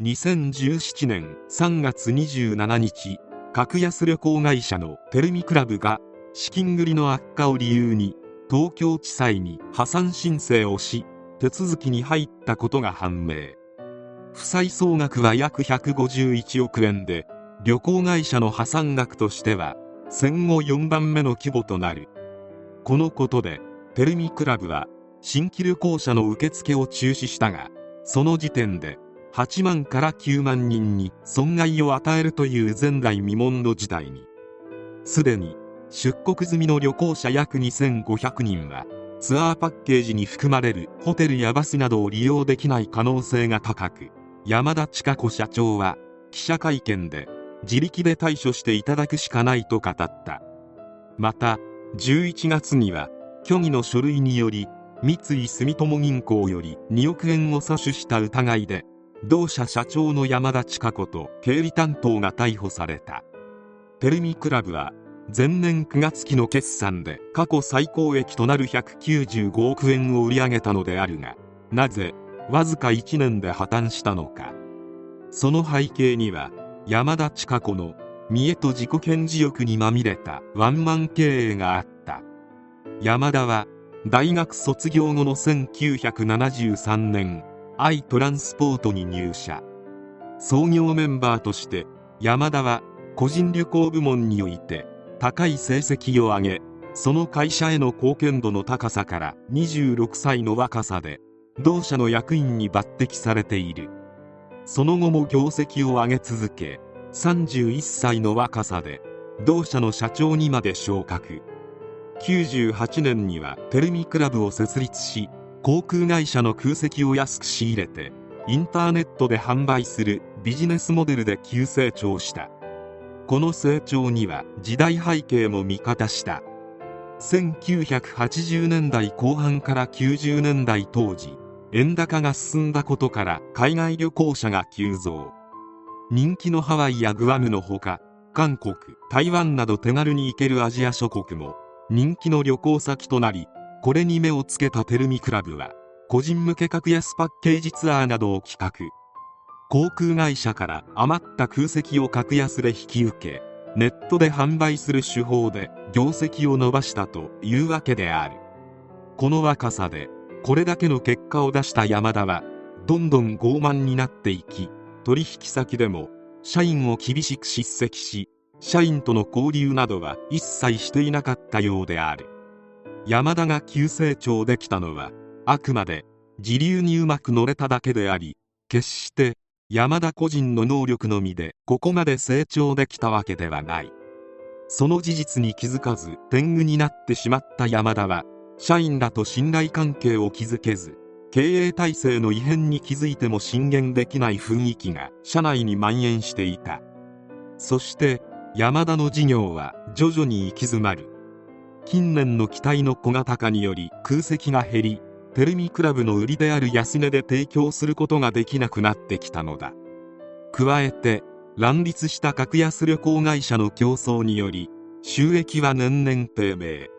2017年3月27日格安旅行会社のテルミクラブが資金繰りの悪化を理由に東京地裁に破産申請をし手続きに入ったことが判明。負債総額は約151億円で旅行会社の破産額としては戦後4番目の規模となる。このことでテルミクラブは新規旅行者の受付を中止したがその時点で8万から9万人に損害を与えるという前代未聞の事態に。すでに出国済みの旅行者約2500人はツアーパッケージに含まれるホテルやバスなどを利用できない可能性が高く山田千佳子社長は記者会見で自力で対処していただくしかないと語った。また11月には虚偽の書類により三井住友銀行より2億円を詐取した疑いで同社社長の山田千佳子と経理担当が逮捕された。テルミクラブは前年9月期の決算で過去最高益となる195億円を売り上げたのであるがなぜわずか1年で破綻したのか。その背景には山田千佳子の見栄と自己顕示欲にまみれたワンマン経営があった。山田は大学卒業後の1973年アイトランスポートに入社。創業メンバーとして山田は個人旅行部門において高い成績を上げその会社への貢献度の高さから26歳の若さで同社の役員に抜擢されている。その後も業績を上げ続け31歳の若さで同社の社長にまで昇格。98年にはテルミクラブを設立し航空会社の空席を安く仕入れてインターネットで販売するビジネスモデルで急成長した。この成長には時代背景も味方した。1980年代後半から90年代当時円高が進んだことから海外旅行者が急増。人気のハワイやグアムのほか韓国台湾など手軽に行けるアジア諸国も人気の旅行先となりこれに目をつけたテルミクラブは個人向け格安パッケージツアーなどを企画。航空会社から余った空席を格安で引き受けネットで販売する手法で業績を伸ばしたというわけである。この若さでこれだけの結果を出した山田はどんどん傲慢になっていき取引先でも社員を厳しく叱責し社員との交流などは一切していなかったようである。山田が急成長できたのはあくまで自流にうまく乗れただけであり決して山田個人の能力のみでここまで成長できたわけではない。その事実に気づかず天狗になってしまった山田は社員らと信頼関係を築けず経営体制の異変に気づいても進言できない雰囲気が社内に蔓延していた。そして山田の事業は徐々に行き詰まる。近年の機体の小型化により空席が減りテルミクラブの売りである安値で提供することができなくなってきたのだ。加えて乱立した格安旅行会社の競争により収益は年々低迷。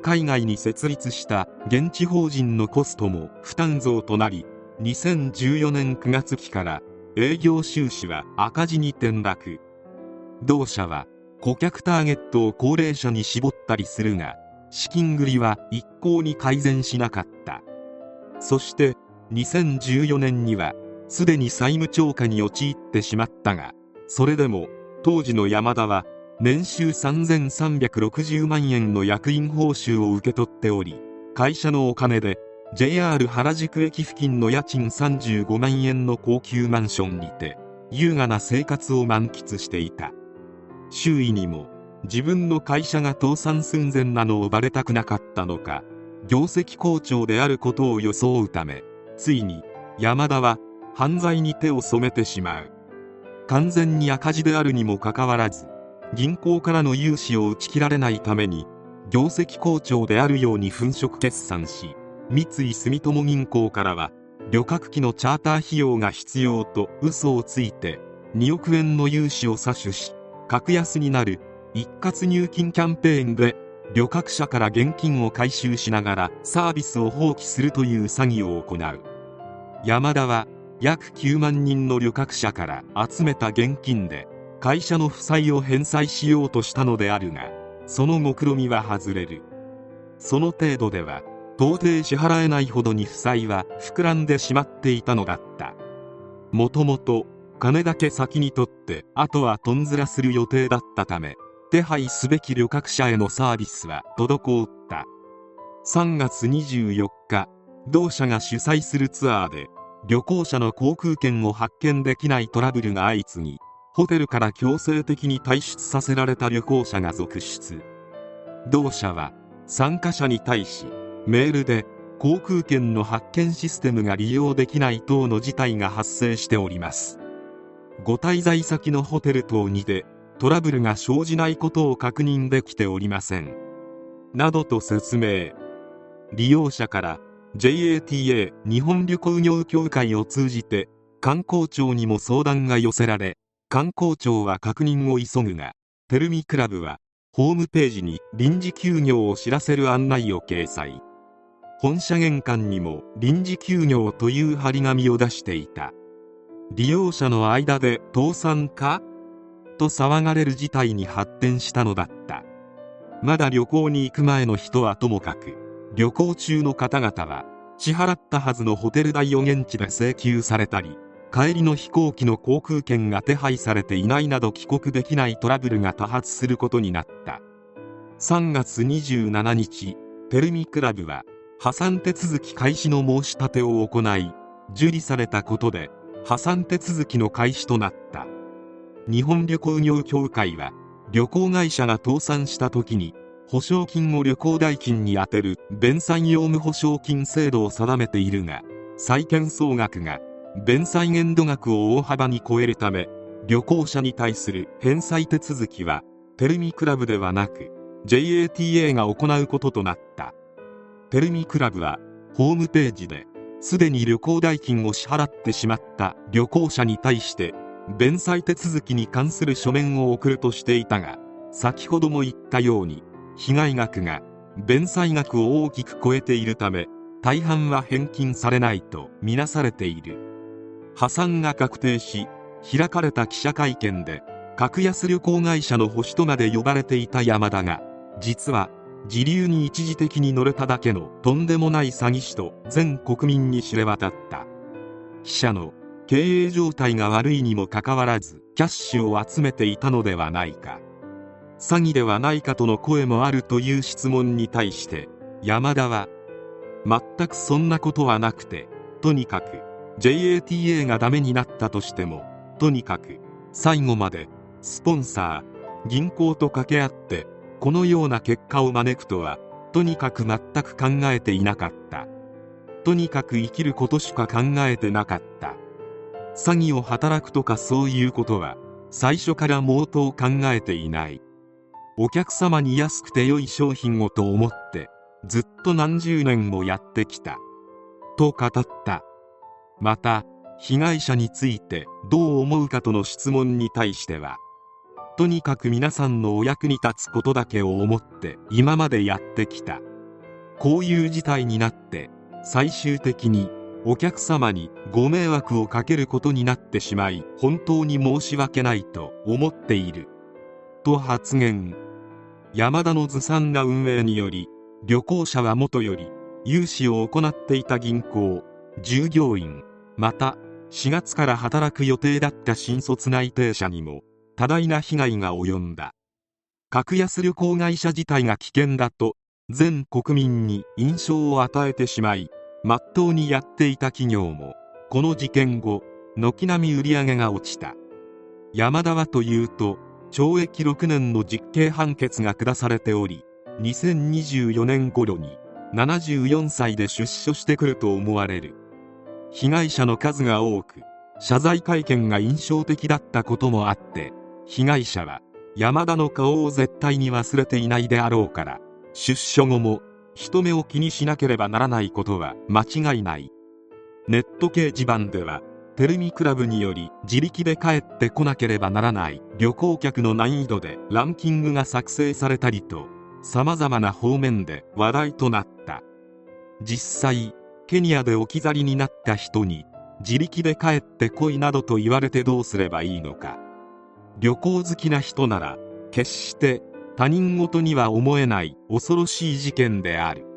海外に設立した現地法人のコストも負担増となり2014年9月期から営業収支は赤字に転落。同社は顧客ターゲットを高齢者に絞ったりするが資金繰りは一向に改善しなかった。そして2014年にはすでに債務超過に陥ってしまったがそれでも当時の山田は年収3360万円の役員報酬を受け取っており会社のお金で JR 原宿駅付近の家賃35万円の高級マンションにて優雅な生活を満喫していた。周囲にも自分の会社が倒産寸前なのをバレたくなかったのか業績好調であることを装うためついに山田は犯罪に手を染めてしまう。完全に赤字であるにもかかわらず銀行からの融資を打ち切られないために業績好調であるように粉飾決算し三井住友銀行からは旅客機のチャーター費用が必要と嘘をついて2億円の融資を詐取し格安になる一括入金キャンペーンで旅客者から現金を回収しながらサービスを放棄するという詐欺を行う。山田は約9万人の旅客者から集めた現金で会社の負債を返済しようとしたのであるがその目論見は外れる。その程度では到底支払えないほどに負債は膨らんでしまっていたのだった。もともと金だけ先に取ってあとはとんずらする予定だったため手配すべき旅客者へのサービスは滞った。3月24日同社が主催するツアーで旅行者の航空券を発見できないトラブルが相次ぎホテルから強制的に退出させられた旅行者が続出。同社は参加者に対しメールで航空券の発券システムが利用できない等の事態が発生しております。ご滞在先のホテル等にてトラブルが生じないことを確認できておりません。などと説明。利用者から JATA 日本旅行業協会を通じて観光庁にも相談が寄せられ観光庁は確認を急ぐがテルミクラブはホームページに臨時休業を知らせる案内を掲載。本社玄関にも臨時休業という張り紙を出していた。利用者の間で倒産か？と騒がれる事態に発展したのだった。まだ旅行に行く前の人はともかく旅行中の方々は支払ったはずのホテル代を現地で請求されたり帰りの飛行機の航空券が手配されていないなど帰国できないトラブルが多発することになった。3月27日テルミクラブは破産手続き開始の申し立てを行い受理されたことで破産手続きの開始となった。日本旅行業協会は旅行会社が倒産した時に保証金を旅行代金に充てる弁済業務保証金制度を定めているが債権総額が弁済限度額を大幅に超えるため旅行者に対する返済手続きはテルミクラブではなく JATA が行うこととなった。テルミクラブはホームページですでに旅行代金を支払ってしまった旅行者に対して弁済手続きに関する書面を送るとしていたが先ほども言ったように被害額が弁済額を大きく超えているため大半は返金されないとみなされている。破産が確定し開かれた記者会見で格安旅行会社の星とまで呼ばれていた山田が実は時流に一時的に乗れただけのとんでもない詐欺師と全国民に知れ渡った。記者の経営状態が悪いにもかかわらずキャッシュを集めていたのではないか。詐欺ではないかとの声もあるという質問に対して山田は全くそんなことはなくてとにかく JATA がダメになったとしてもとにかく最後までスポンサー銀行と掛け合ってこのような結果を招くとはとにかく全く考えていなかった。とにかく生きることしか考えてなかった。詐欺を働くとかそういうことは最初から毛頭考えていない。お客様に安くて良い商品をと思ってずっと何十年もやってきた。と語った。また被害者についてどう思うかとの質問に対してはとにかく皆さんのお役に立つことだけを思って今までやってきた。こういう事態になって最終的にお客様にご迷惑をかけることになってしまい本当に申し訳ないと思っている。と発言。山田のずさんな運営により旅行者はもとより融資を行っていた銀行従業員また4月から働く予定だった新卒内定者にも多大な被害が及んだ。格安旅行会社自体が危険だと全国民に印象を与えてしまいまっとうにやっていた企業もこの事件後軒並み売り上げが落ちた。山田はというと懲役6年の実刑判決が下されており2024年頃に74歳で出所してくると思われる。被害者の数が多く謝罪会見が印象的だったこともあって被害者は山田の顔を絶対に忘れていないであろうから出所後も人目を気にしなければならないことは間違いない。ネット掲示板ではテルミクラブにより自力で帰ってこなければならない旅行客の難易度でランキングが作成されたりと様々な方面で話題となった。実際ケニアで置き去りになった人に自力で帰ってこいなどと言われてどうすればいいのか。旅行好きな人なら決して他人事には思えない恐ろしい事件である。